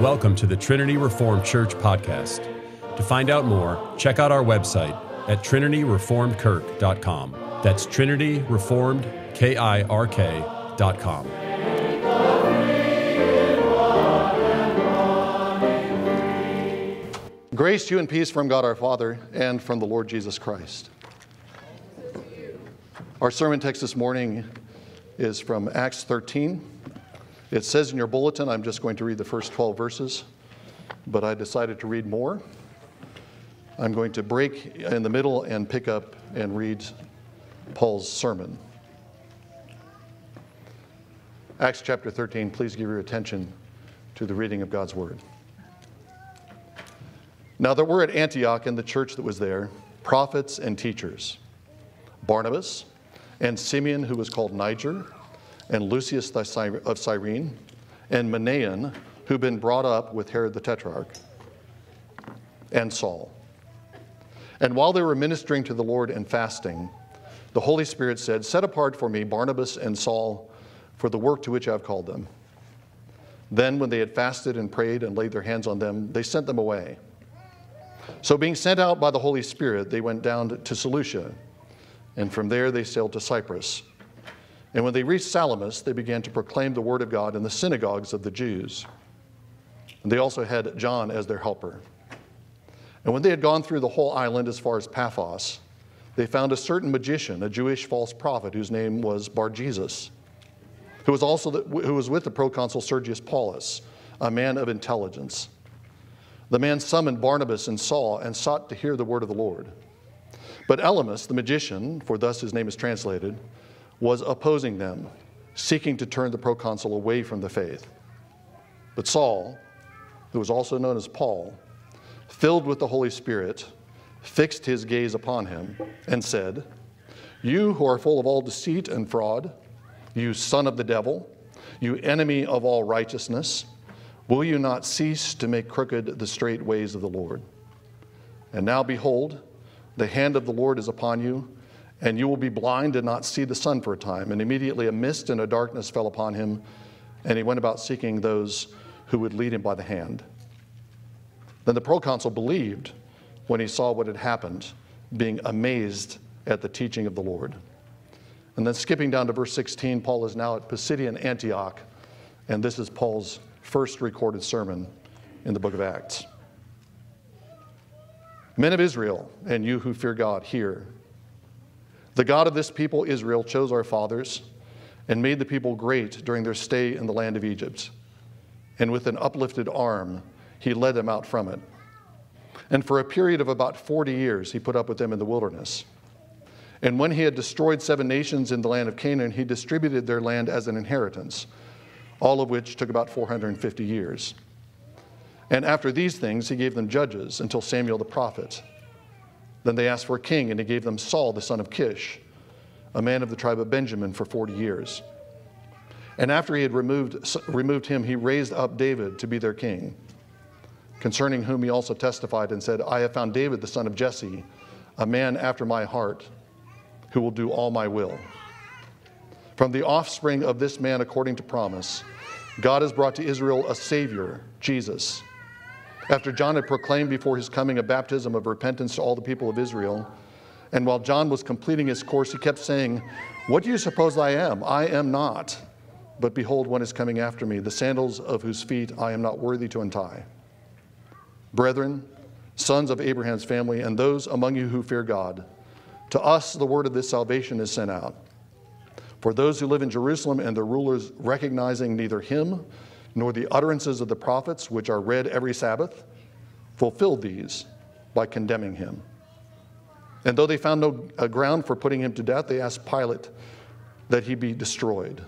Welcome to the Trinity Reformed Church podcast. To find out more, check out our website at trinityreformedkirk.com. That's Trinity Reformed, K I R K.com. Grace to you and peace from God our Father and from the Lord Jesus Christ. Our sermon text this morning is from Acts 13. It says in your bulletin, I'm just going to read the first 12 verses, but I decided to read more. I'm going to break in the middle and pick up and read Paul's sermon. Acts chapter 13, please give your attention to the reading of God's word. Now, there were at Antioch in the church that was there prophets and teachers Barnabas and Simeon, who was called Niger and Lucius of Cyrene, and Manaen, who'd been brought up with Herod the Tetrarch, and Saul. And while they were ministering to the Lord and fasting, the Holy Spirit said, Set apart for me Barnabas and Saul for the work to which I have called them. Then, when they had fasted and prayed and laid their hands on them, they sent them away. So, being sent out by the Holy Spirit, they went down to Seleucia, and from there they sailed to Cyprus. And when they reached Salamis, they began to proclaim the word of God in the synagogues of the Jews. And they also had John as their helper. And when they had gone through the whole island as far as Paphos, they found a certain magician, a Jewish false prophet, whose name was Bar Jesus, who was also the, who was with the proconsul Sergius Paulus, a man of intelligence. The man summoned Barnabas and Saul and sought to hear the word of the Lord. But Elymas, the magician, for thus his name is translated, was opposing them, seeking to turn the proconsul away from the faith. But Saul, who was also known as Paul, filled with the Holy Spirit, fixed his gaze upon him and said, You who are full of all deceit and fraud, you son of the devil, you enemy of all righteousness, will you not cease to make crooked the straight ways of the Lord? And now behold, the hand of the Lord is upon you and you will be blind and not see the sun for a time. And immediately a mist and a darkness fell upon him, and he went about seeking those who would lead him by the hand. Then the proconsul believed when he saw what had happened, being amazed at the teaching of the Lord. And then skipping down to verse 16, Paul is now at Pisidian Antioch, and this is Paul's first recorded sermon in the book of Acts. Men of Israel, and you who fear God, hear. The God of this people, Israel, chose our fathers and made the people great during their stay in the land of Egypt. And with an uplifted arm, he led them out from it. And for a period of about 40 years, he put up with them in the wilderness. And when he had destroyed seven nations in the land of Canaan, he distributed their land as an inheritance, all of which took about 450 years. And after these things, he gave them judges until Samuel the prophet. Then they asked for a king, and he gave them Saul, the son of Kish, a man of the tribe of Benjamin, for 40 years. And after he had removed, removed him, he raised up David to be their king, concerning whom he also testified and said, I have found David, the son of Jesse, a man after my heart, who will do all my will. From the offspring of this man, according to promise, God has brought to Israel a Savior, Jesus after John had proclaimed before his coming a baptism of repentance to all the people of Israel. And while John was completing his course, he kept saying, What do you suppose I am? I am not. But behold, one is coming after me, the sandals of whose feet I am not worthy to untie. Brethren, sons of Abraham's family, and those among you who fear God, to us the word of this salvation is sent out. For those who live in Jerusalem and their rulers recognizing neither him nor the utterances of the prophets, which are read every Sabbath, fulfilled these by condemning him. And though they found no uh, ground for putting him to death, they asked Pilate that he be destroyed.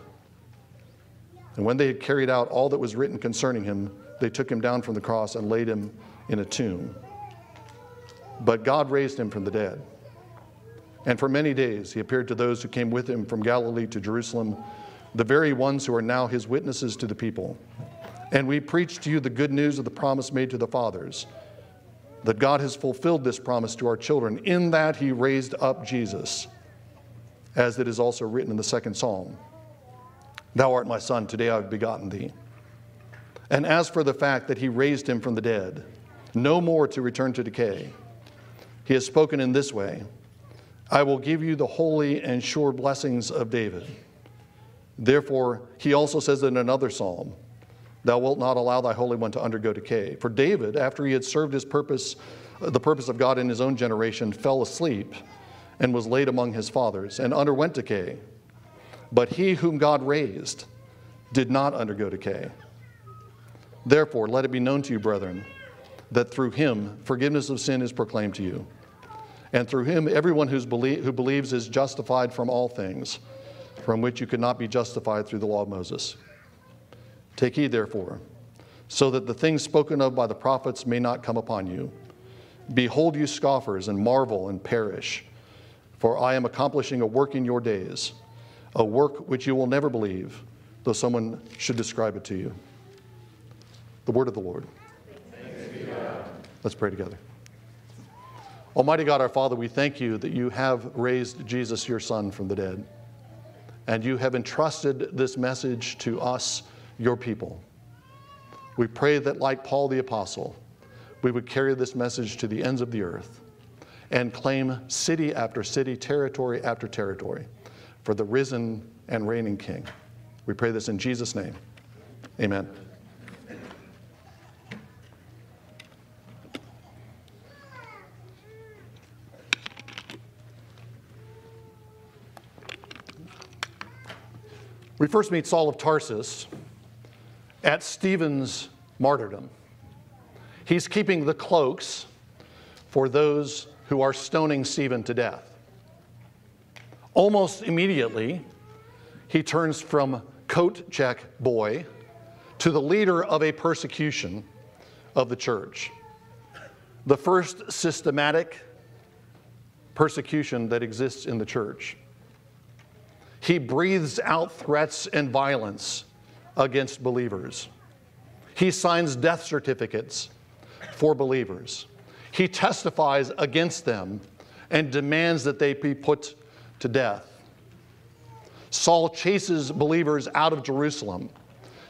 And when they had carried out all that was written concerning him, they took him down from the cross and laid him in a tomb. But God raised him from the dead. And for many days he appeared to those who came with him from Galilee to Jerusalem the very ones who are now his witnesses to the people. And we preach to you the good news of the promise made to the fathers, that God has fulfilled this promise to our children, in that he raised up Jesus, as it is also written in the second psalm Thou art my son, today I have begotten thee. And as for the fact that he raised him from the dead, no more to return to decay, he has spoken in this way I will give you the holy and sure blessings of David. Therefore, he also says in another psalm, Thou wilt not allow thy Holy One to undergo decay. For David, after he had served his purpose, uh, the purpose of God in his own generation, fell asleep and was laid among his fathers and underwent decay. But he whom God raised did not undergo decay. Therefore, let it be known to you, brethren, that through him forgiveness of sin is proclaimed to you. And through him, everyone belie- who believes is justified from all things from which you could not be justified through the law of Moses. Take heed, therefore, so that the things spoken of by the prophets may not come upon you. Behold, you scoffers, and marvel and perish. For I am accomplishing a work in your days, a work which you will never believe, though someone should describe it to you. The word of the Lord. Let's pray together. Almighty God, our Father, we thank you that you have raised Jesus, your Son, from the dead. And you have entrusted this message to us, your people. We pray that, like Paul the Apostle, we would carry this message to the ends of the earth and claim city after city, territory after territory for the risen and reigning King. We pray this in Jesus' name. Amen. We first meet Saul of Tarsus at Stephen's martyrdom. He's keeping the cloaks for those who are stoning Stephen to death. Almost immediately, he turns from coat check boy to the leader of a persecution of the church. The first systematic persecution that exists in the church. He breathes out threats and violence against believers. He signs death certificates for believers. He testifies against them and demands that they be put to death. Saul chases believers out of Jerusalem,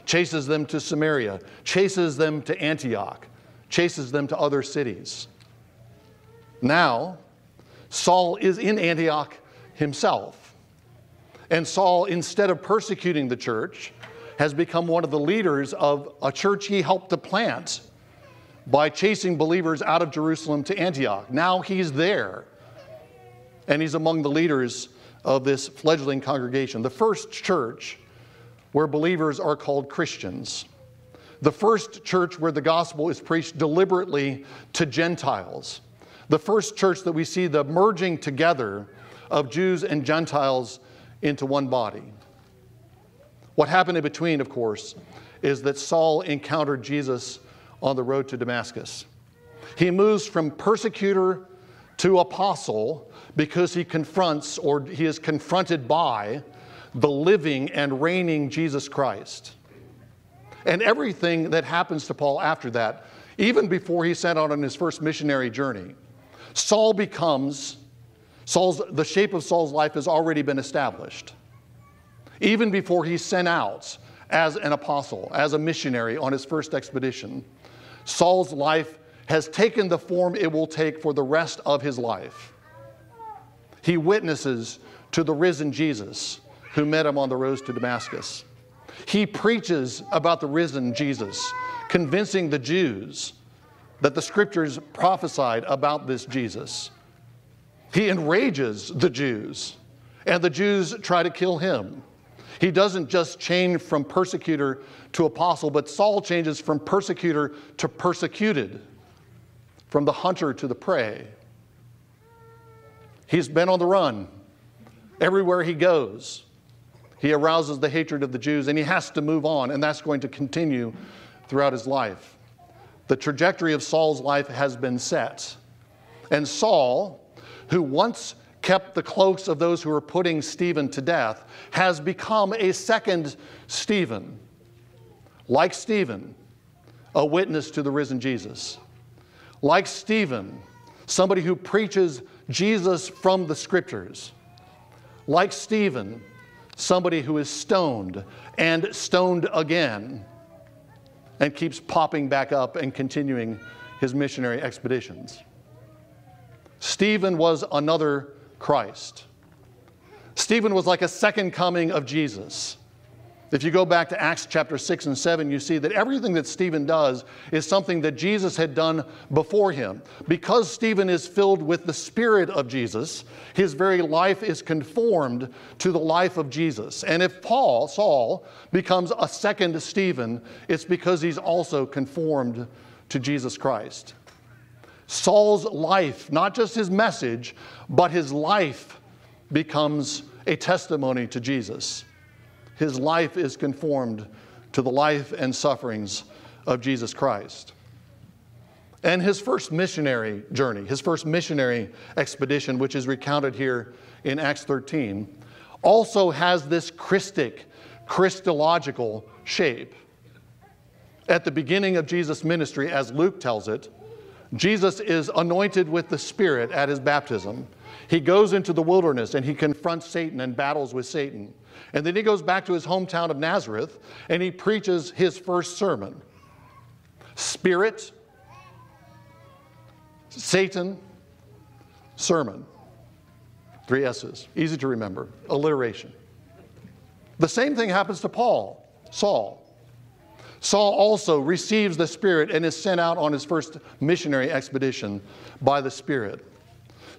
chases them to Samaria, chases them to Antioch, chases them to other cities. Now, Saul is in Antioch himself. And Saul, instead of persecuting the church, has become one of the leaders of a church he helped to plant by chasing believers out of Jerusalem to Antioch. Now he's there, and he's among the leaders of this fledgling congregation, the first church where believers are called Christians, the first church where the gospel is preached deliberately to Gentiles, the first church that we see the merging together of Jews and Gentiles into one body. What happened in between, of course, is that Saul encountered Jesus on the road to Damascus. He moves from persecutor to apostle because he confronts or he is confronted by the living and reigning Jesus Christ. And everything that happens to Paul after that, even before he set out on his first missionary journey, Saul becomes Saul's the shape of Saul's life has already been established. Even before he's sent out as an apostle, as a missionary on his first expedition, Saul's life has taken the form it will take for the rest of his life. He witnesses to the risen Jesus who met him on the road to Damascus. He preaches about the risen Jesus, convincing the Jews that the scriptures prophesied about this Jesus. He enrages the Jews, and the Jews try to kill him. He doesn't just change from persecutor to apostle, but Saul changes from persecutor to persecuted, from the hunter to the prey. He's been on the run everywhere he goes. He arouses the hatred of the Jews, and he has to move on, and that's going to continue throughout his life. The trajectory of Saul's life has been set. And Saul, who once kept the cloaks of those who were putting Stephen to death, has become a second Stephen. Like Stephen, a witness to the risen Jesus. Like Stephen, somebody who preaches Jesus from the scriptures. Like Stephen, somebody who is stoned and stoned again. and keeps popping back up and continuing his missionary expeditions. Stephen was another Christ. Stephen was like a second coming of Jesus. If you go back to Acts chapter 6 and 7, you see that everything that Stephen does is something that Jesus had done before him. Because Stephen is filled with the Spirit of Jesus, his very life is conformed to the life of Jesus. And if Paul, Saul, becomes a second Stephen, it's because he's also conformed to Jesus Christ. Saul's life, not just his message, but his life becomes a testimony to Jesus his life is conformed to the life and sufferings of Jesus Christ. And his first missionary journey, his first missionary expedition, which is recounted here in Acts 13, also has this Christic, Christological shape. At the beginning of Jesus' ministry, as Luke tells it, Jesus is anointed with the Spirit at his baptism. He goes into the wilderness and he confronts Satan and battles with Satan. And then he goes back to his hometown of Nazareth and he preaches his first sermon Spirit, Satan, sermon. Three S's. Easy to remember. Alliteration. The same thing happens to Paul, Saul. Saul also receives the Spirit and is sent out on his first missionary expedition by the Spirit.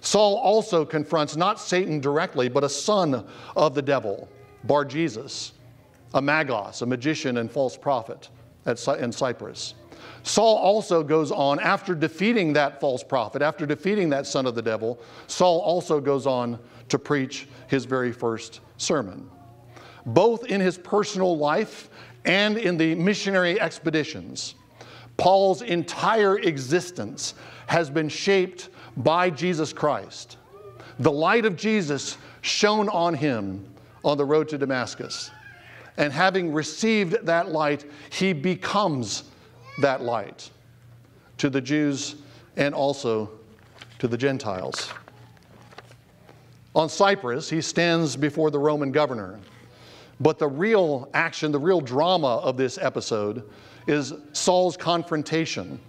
Saul also confronts not Satan directly, but a son of the devil, Bar Jesus, a magos, a magician and false prophet at, in Cyprus. Saul also goes on, after defeating that false prophet, after defeating that son of the devil, Saul also goes on to preach his very first sermon. Both in his personal life and in the missionary expeditions, Paul's entire existence has been shaped by Jesus Christ. The light of Jesus shone on him on the road to Damascus. And having received that light, he becomes that light to the Jews and also to the Gentiles. On Cyprus, he stands before the Roman governor. But the real action, the real drama of this episode is Saul's confrontation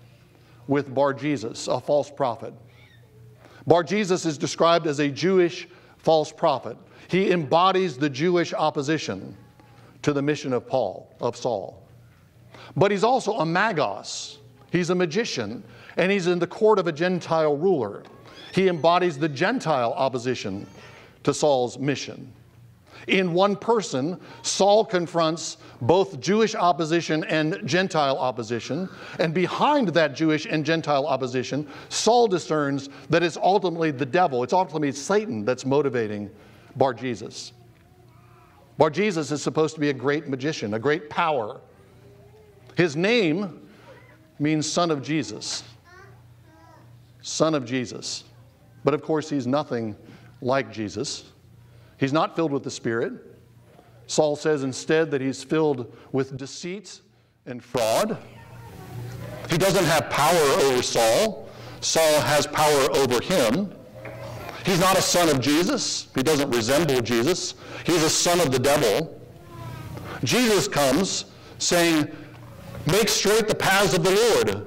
with Bar Jesus, a false prophet. Bar Jesus is described as a Jewish false prophet. He embodies the Jewish opposition to the mission of Paul, of Saul. But he's also a magos. He's a magician, and he's in the court of a Gentile ruler. He embodies the Gentile opposition to Saul's mission. In one person, Saul confronts both Jewish opposition and Gentile opposition. And behind that Jewish and Gentile opposition, Saul discerns that it's ultimately the devil, it's ultimately Satan that's motivating Bar Jesus. Bar Jesus is supposed to be a great magician, a great power. His name means son of Jesus. Son of Jesus. But of course, he's nothing like Jesus. He's not filled with the Spirit. Saul says instead that he's filled with deceit and fraud. He doesn't have power over Saul. Saul has power over him. He's not a son of Jesus. He doesn't resemble Jesus. He's a son of the devil. Jesus comes saying, Make straight the paths of the Lord.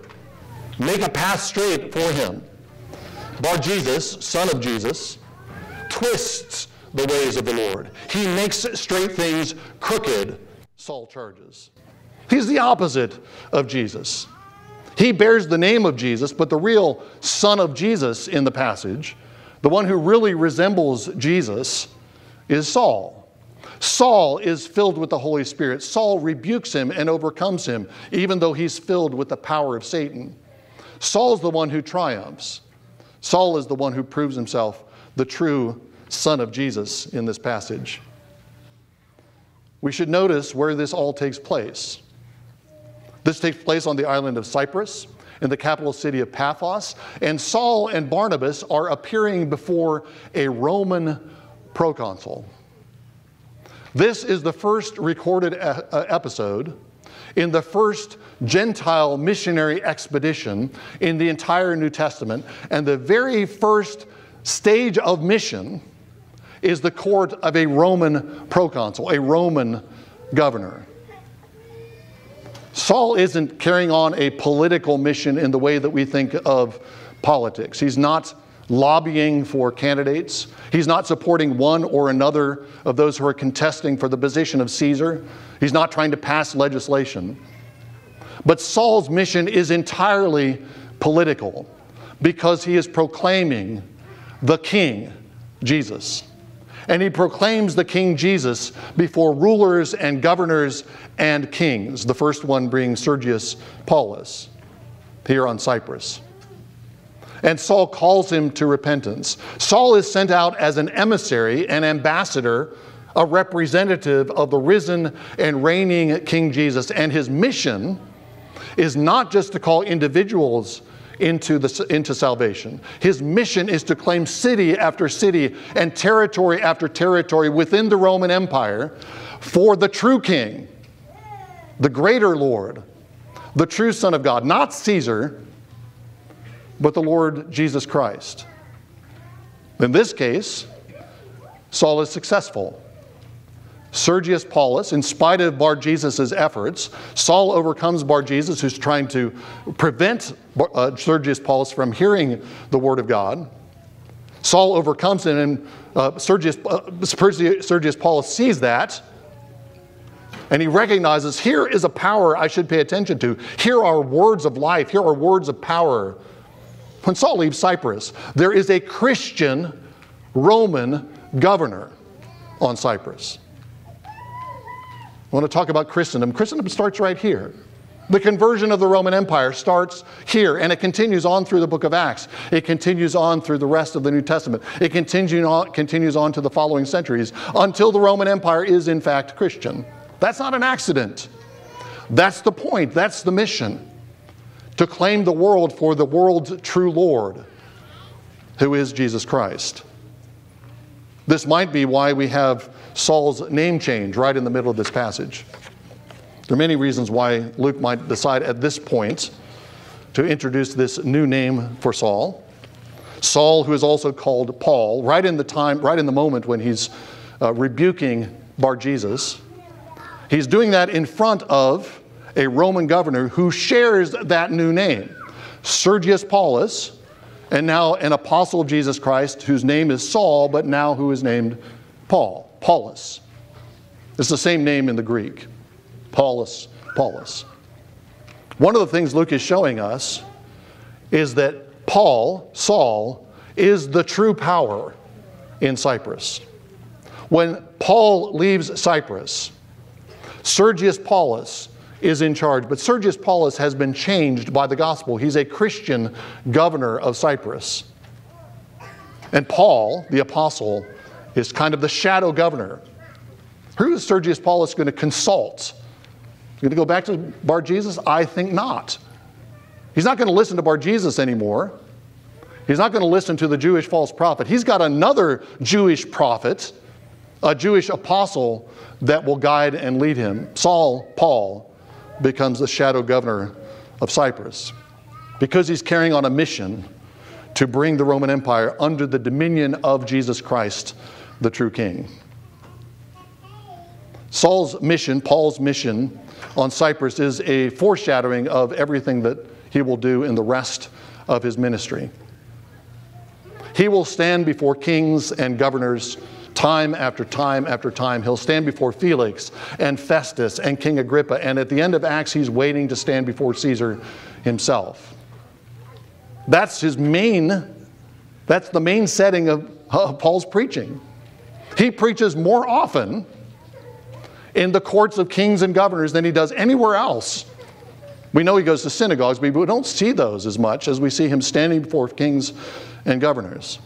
Make a path straight for him. Bar Jesus, son of Jesus, twists the ways of the Lord. He makes straight things crooked, Saul charges. He's the opposite of Jesus. He bears the name of Jesus, but the real son of Jesus in the passage, the one who really resembles Jesus, is Saul. Saul is filled with the Holy Spirit. Saul rebukes him and overcomes him, even though he's filled with the power of Satan. Saul's the one who triumphs. Saul is the one who proves himself the true son of Jesus in this passage. We should notice where this all takes place. This takes place on the island of Cyprus, in the capital city of Paphos, and Saul and Barnabas are appearing before a Roman proconsul. This is the first recorded uh, episode in the first Gentile missionary expedition in the entire New Testament, and the very first stage of mission is the court of a Roman proconsul, a Roman governor. Saul isn't carrying on a political mission in the way that we think of politics. He's not lobbying for candidates. He's not supporting one or another of those who are contesting for the position of Caesar. He's not trying to pass legislation. But Saul's mission is entirely political because he is proclaiming the King, Jesus. And he proclaims the King Jesus before rulers and governors and kings, the first one being Sergius Paulus here on Cyprus. And Saul calls him to repentance. Saul is sent out as an emissary, an ambassador, a representative of the risen and reigning King Jesus. And his mission is not just to call individuals into, the, into salvation. His mission is to claim city after city and territory after territory within the Roman Empire for the true king, the greater Lord, the true Son of God, not Caesar, but the Lord Jesus Christ. In this case, Saul is successful. Sergius Paulus, in spite of Bar Jesus' efforts, Saul overcomes Bar Jesus, who's trying to prevent uh, Sergius Paulus from hearing the word of God. Saul overcomes him, and uh, Sergius, uh, Sergius Paulus sees that, and he recognizes here is a power I should pay attention to. Here are words of life, here are words of power. When Saul leaves Cyprus, there is a Christian Roman governor on Cyprus. I want to talk about Christendom. Christendom starts right here. The conversion of the Roman Empire starts here and it continues on through the book of Acts. It continues on through the rest of the New Testament. It continues on, continues on to the following centuries until the Roman Empire is, in fact, Christian. That's not an accident. That's the point. That's the mission to claim the world for the world's true Lord, who is Jesus Christ. This might be why we have Saul's name change right in the middle of this passage. There are many reasons why Luke might decide at this point to introduce this new name for Saul. Saul, who is also called Paul, right in the time, right in the moment when he's uh, rebuking Bar Jesus. He's doing that in front of a Roman governor who shares that new name, Sergius Paulus, and now an apostle of Jesus Christ whose name is Saul, but now who is named Paul. Paulus. It's the same name in the Greek. Paulus, Paulus. One of the things Luke is showing us is that Paul, Saul, is the true power in Cyprus. When Paul leaves Cyprus, Sergius Paulus is in charge, but Sergius Paulus has been changed by the gospel. He's a Christian governor of Cyprus. And Paul, the apostle, is kind of the shadow governor. Who is Sergius Paulus going to consult? Going to go back to Bar Jesus? I think not. He's not going to listen to Bar Jesus anymore. He's not going to listen to the Jewish false prophet. He's got another Jewish prophet, a Jewish apostle that will guide and lead him. Saul, Paul, becomes the shadow governor of Cyprus because he's carrying on a mission to bring the Roman Empire under the dominion of Jesus Christ the true king. Saul's mission, Paul's mission on Cyprus, is a foreshadowing of everything that he will do in the rest of his ministry. He will stand before kings and governors time after time after time. He'll stand before Felix and Festus and King Agrippa, and at the end of Acts, he's waiting to stand before Caesar himself. That's his main, that's the main setting of, of Paul's preaching. He preaches more often in the courts of kings and governors than he does anywhere else. We know he goes to synagogues, but we don't see those as much as we see him standing before kings and governors.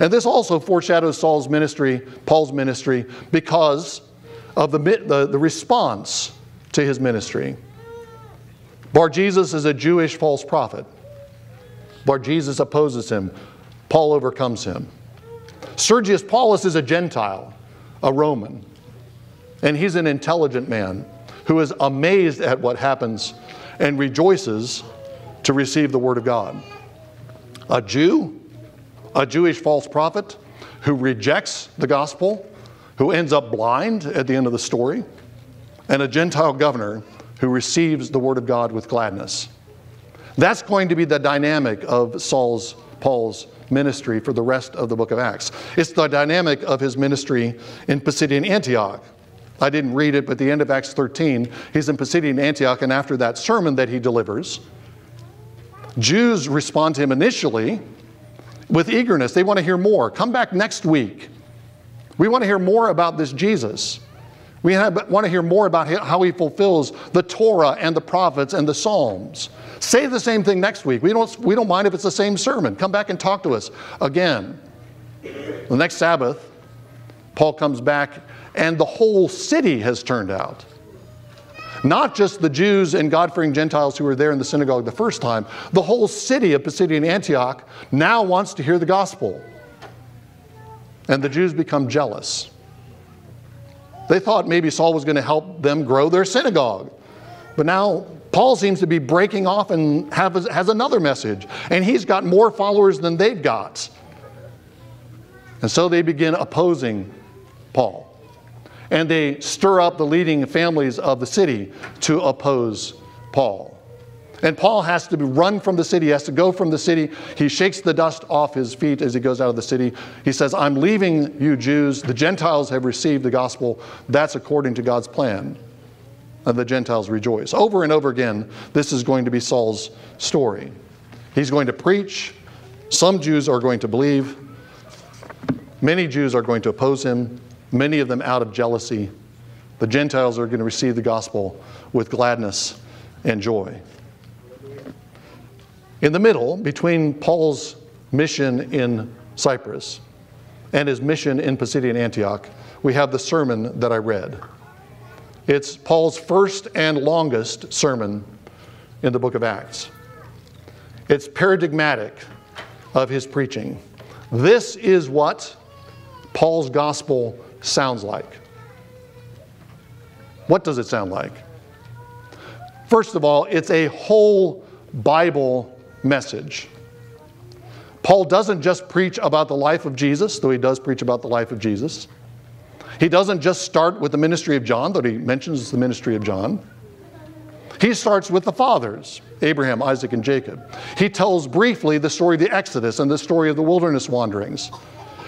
And this also foreshadows Saul's ministry, Paul's ministry, because of the, the, the response to his ministry. Bar Jesus is a Jewish false prophet. Bar Jesus opposes him. Paul overcomes him. Sergius Paulus is a Gentile, a Roman, and he's an intelligent man who is amazed at what happens and rejoices to receive the Word of God. A Jew, a Jewish false prophet who rejects the gospel, who ends up blind at the end of the story, and a Gentile governor who receives the word of God with gladness. That's going to be the dynamic of Saul's, Paul's ministry for the rest of the book of Acts. It's the dynamic of his ministry in Pisidian Antioch. I didn't read it, but the end of Acts 13, he's in Pisidian Antioch, and after that sermon that he delivers, Jews respond to him initially with eagerness. They want to hear more. Come back next week. We want to hear more about this Jesus. We have, want to hear more about how he fulfills the Torah and the prophets and the Psalms. Say the same thing next week. We don't, we don't mind if it's the same sermon. Come back and talk to us again. The next Sabbath, Paul comes back, and the whole city has turned out. Not just the Jews and God fearing Gentiles who were there in the synagogue the first time, the whole city of Pisidian Antioch now wants to hear the gospel. And the Jews become jealous. They thought maybe Saul was going to help them grow their synagogue. But now Paul seems to be breaking off and have, has another message, and he's got more followers than they've got. And so they begin opposing Paul. And they stir up the leading families of the city to oppose Paul. And Paul has to run from the city, he has to go from the city. He shakes the dust off his feet as he goes out of the city. He says, I'm leaving you Jews. The Gentiles have received the gospel. That's according to God's plan. And the Gentiles rejoice. Over and over again, this is going to be Saul's story. He's going to preach. Some Jews are going to believe. Many Jews are going to oppose him, many of them out of jealousy. The Gentiles are going to receive the gospel with gladness and joy. In the middle, between Paul's mission in Cyprus and his mission in Pisidian Antioch, we have the sermon that I read. It's Paul's first and longest sermon in the book of Acts. It's paradigmatic of his preaching. This is what Paul's gospel sounds like. What does it sound like? First of all, it's a whole Bible message. Paul doesn't just preach about the life of Jesus, though he does preach about the life of Jesus. He doesn't just start with the ministry of John, though he mentions the ministry of John. He starts with the fathers, Abraham, Isaac, and Jacob. He tells briefly the story of the Exodus and the story of the wilderness wanderings,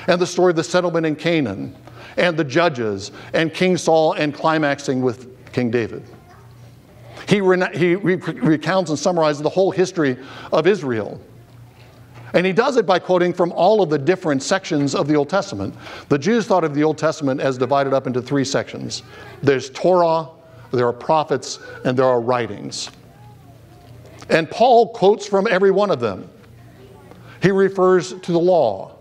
and the story of the settlement in Canaan, and the judges, and King Saul, and climaxing with King David. He, re- he re- recounts and summarizes the whole history of Israel. And he does it by quoting from all of the different sections of the Old Testament. The Jews thought of the Old Testament as divided up into three sections there's Torah, there are prophets, and there are writings. And Paul quotes from every one of them. He refers to the law,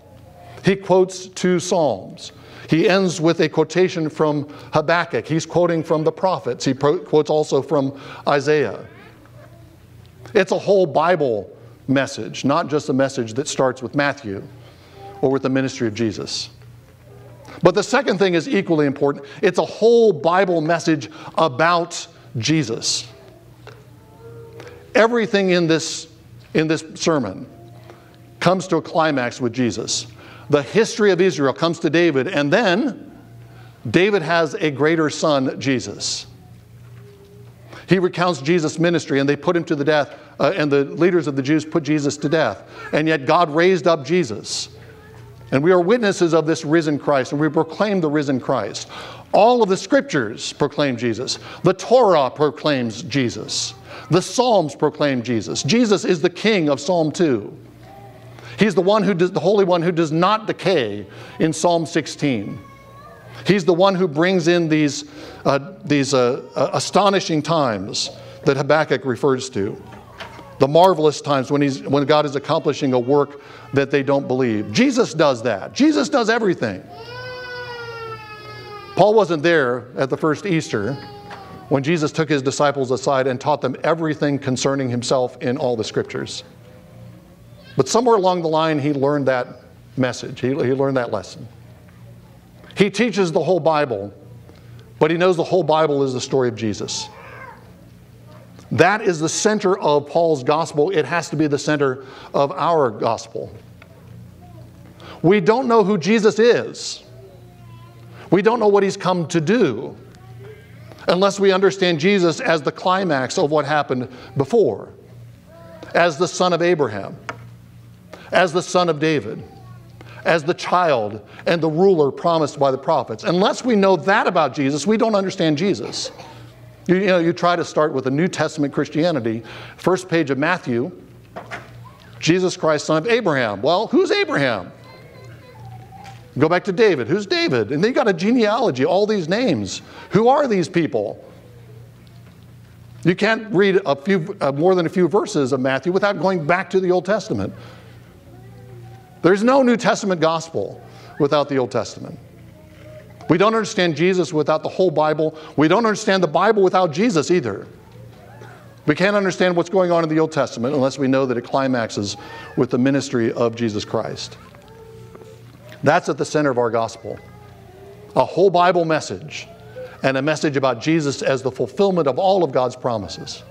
he quotes two Psalms, he ends with a quotation from Habakkuk. He's quoting from the prophets. He pro- quotes also from Isaiah. It's a whole Bible message, not just a message that starts with Matthew or with the ministry of Jesus. But the second thing is equally important it's a whole Bible message about Jesus. Everything in this, in this sermon comes to a climax with Jesus the history of Israel comes to David, and then David has a greater son, Jesus. He recounts Jesus' ministry, and they put him to the death, uh, and the leaders of the Jews put Jesus to death. And yet God raised up Jesus. And we are witnesses of this risen Christ, and we proclaim the risen Christ. All of the scriptures proclaim Jesus. The Torah proclaims Jesus. The Psalms proclaim Jesus. Jesus is the king of Psalm 2. He's the one who does, the Holy One who does not decay in Psalm 16. He's the one who brings in these, uh, these uh, uh, astonishing times that Habakkuk refers to. The marvelous times when, he's, when God is accomplishing a work that they don't believe. Jesus does that. Jesus does everything. Paul wasn't there at the first Easter when Jesus took his disciples aside and taught them everything concerning himself in all the scriptures. But somewhere along the line, he learned that message, he, he learned that lesson. He teaches the whole Bible, but he knows the whole Bible is the story of Jesus. That is the center of Paul's gospel. It has to be the center of our gospel. We don't know who Jesus is. We don't know what he's come to do. unless we understand Jesus as the climax of what happened before, as the son of Abraham, as the son of David, as the child and the ruler promised by the prophets. Unless we know that about Jesus, we don't understand Jesus. You, you know, you try to start with a New Testament Christianity, first page of Matthew, Jesus Christ, son of Abraham. Well, who's Abraham? Go back to David. Who's David? And they got a genealogy, all these names. Who are these people? You can't read a few, uh, more than a few verses of Matthew without going back to the Old Testament. There's no New Testament gospel without the Old Testament. We don't understand Jesus without the whole Bible. We don't understand the Bible without Jesus either. We can't understand what's going on in the Old Testament unless we know that it climaxes with the ministry of Jesus Christ. That's at the center of our gospel. A whole Bible message and a message about Jesus as the fulfillment of all of God's promises.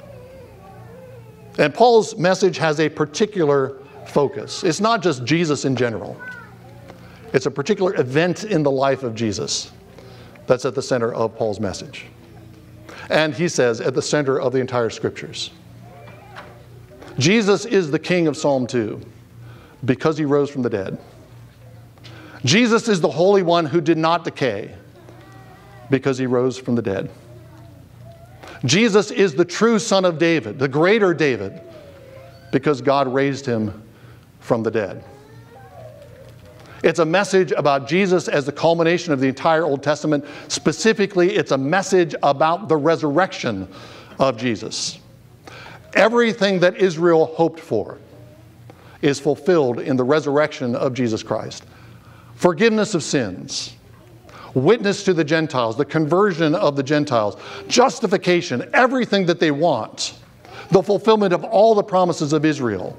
And Paul's message has a particular focus. It's not just Jesus in general, it's a particular event in the life of Jesus that's at the center of Paul's message. And he says, at the center of the entire scriptures. Jesus is the king of Psalm 2 because he rose from the dead. Jesus is the Holy One who did not decay because he rose from the dead. Jesus is the true Son of David, the greater David, because God raised him from the dead. It's a message about Jesus as the culmination of the entire Old Testament. Specifically, it's a message about the resurrection of Jesus. Everything that Israel hoped for is fulfilled in the resurrection of Jesus Christ forgiveness of sins, witness to the Gentiles, the conversion of the Gentiles, justification, everything that they want, the fulfillment of all the promises of Israel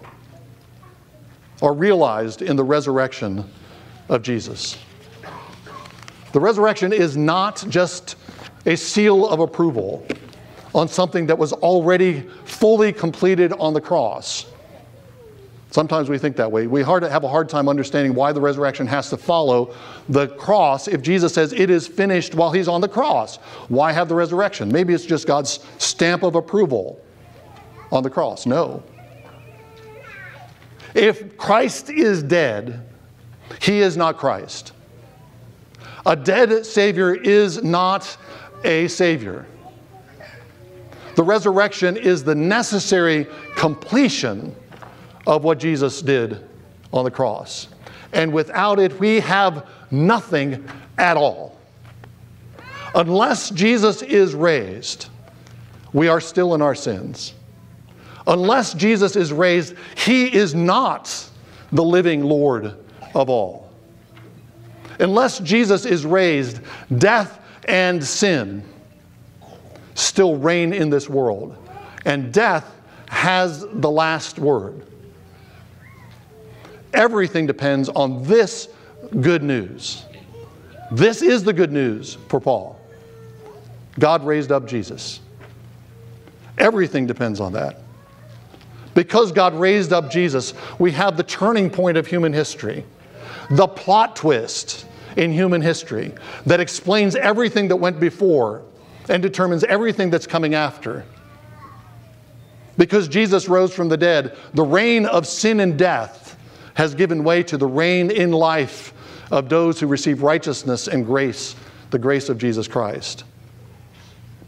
are realized in the resurrection of Jesus. The resurrection is not just a seal of approval on something that was already fully completed on the cross. Sometimes we think that way. We hard, have a hard time understanding why the resurrection has to follow the cross if Jesus says it is finished while he's on the cross. Why have the resurrection? Maybe it's just God's stamp of approval on the cross. No. If Christ is dead, he is not Christ. A dead Savior is not a Savior. The resurrection is the necessary completion of what Jesus did on the cross. And without it, we have nothing at all. Unless Jesus is raised, we are still in our sins. Unless Jesus is raised, he is not the living Lord of all. Unless Jesus is raised, death and sin still reign in this world, and death has the last word. Everything depends on this good news. This is the good news for Paul. God raised up Jesus. Everything depends on that. Because God raised up Jesus, we have the turning point of human history, the plot twist in human history that explains everything that went before and determines everything that's coming after. Because Jesus rose from the dead, the reign of sin and death has given way to the reign in life of those who receive righteousness and grace, the grace of Jesus Christ.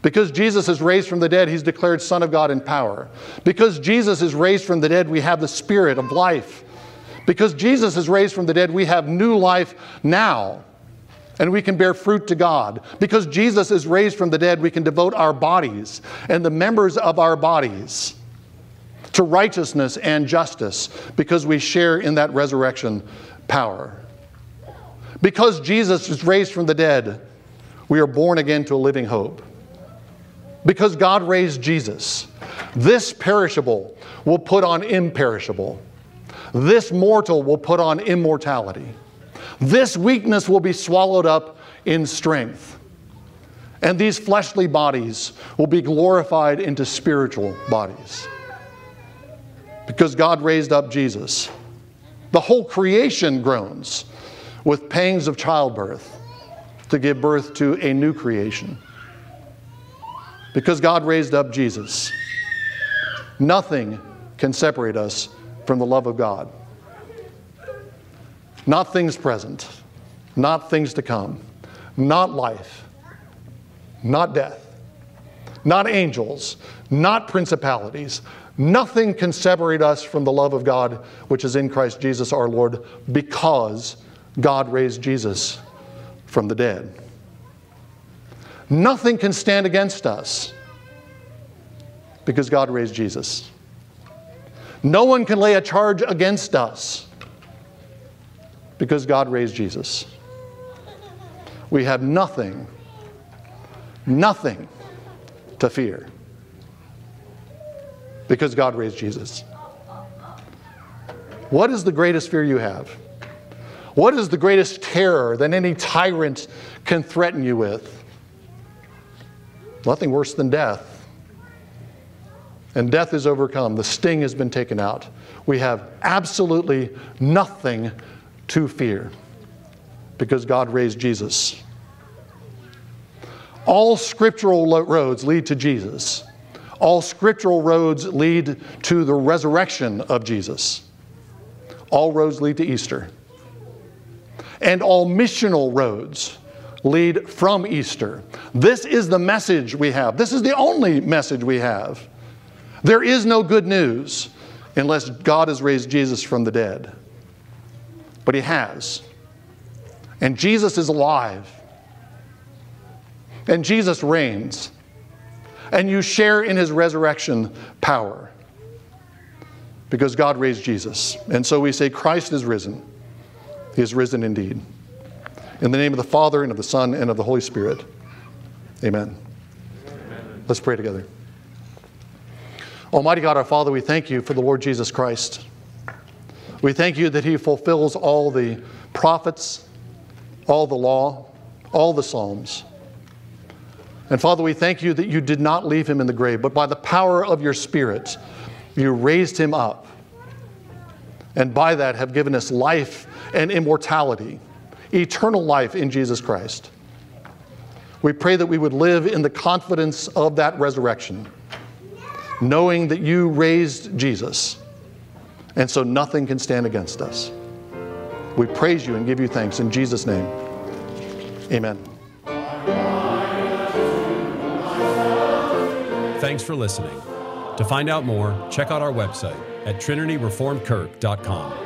Because Jesus is raised from the dead, he's declared Son of God in power. Because Jesus is raised from the dead, we have the Spirit of life. Because Jesus is raised from the dead, we have new life now. And we can bear fruit to God. Because Jesus is raised from the dead, we can devote our bodies and the members of our bodies to righteousness and justice because we share in that resurrection power. Because Jesus is raised from the dead, we are born again to a living hope. Because God raised Jesus, this perishable will put on imperishable. This mortal will put on immortality. This weakness will be swallowed up in strength. And these fleshly bodies will be glorified into spiritual bodies because God raised up Jesus. The whole creation groans with pangs of childbirth to give birth to a new creation. Because God raised up Jesus, nothing can separate us from the love of God. Not things present, not things to come, not life, not death, not angels, not principalities. Nothing can separate us from the love of God which is in Christ Jesus our Lord because God raised Jesus from the dead. Nothing can stand against us because God raised Jesus. No one can lay a charge against us because God raised Jesus. We have nothing, nothing to fear because God raised Jesus. What is the greatest fear you have? What is the greatest terror that any tyrant can threaten you with? Nothing worse than death. And death is overcome. The sting has been taken out. We have absolutely nothing to fear because God raised Jesus. All scriptural roads lead to Jesus. All scriptural roads lead to the resurrection of Jesus. All roads lead to Easter. And all missional roads lead from Easter. This is the message we have. This is the only message we have. There is no good news unless God has raised Jesus from the dead. But He has. And Jesus is alive. And Jesus reigns. And you share in His resurrection power because God raised Jesus. And so we say, Christ is risen. He is risen indeed. In the name of the Father, and of the Son, and of the Holy Spirit. Amen. Amen. Let's pray together. Almighty God, our Father, we thank you for the Lord Jesus Christ. We thank you that he fulfills all the prophets, all the law, all the Psalms. And Father, we thank you that you did not leave him in the grave, but by the power of your Spirit, you raised him up. And by that have given us life and immortality eternal life in Jesus Christ. We pray that we would live in the confidence of that resurrection, knowing that you raised Jesus, and so nothing can stand against us. We praise you and give you thanks in Jesus' name. Amen. Thanks for listening. To find out more, check out our website at trinityreformedkirk.com.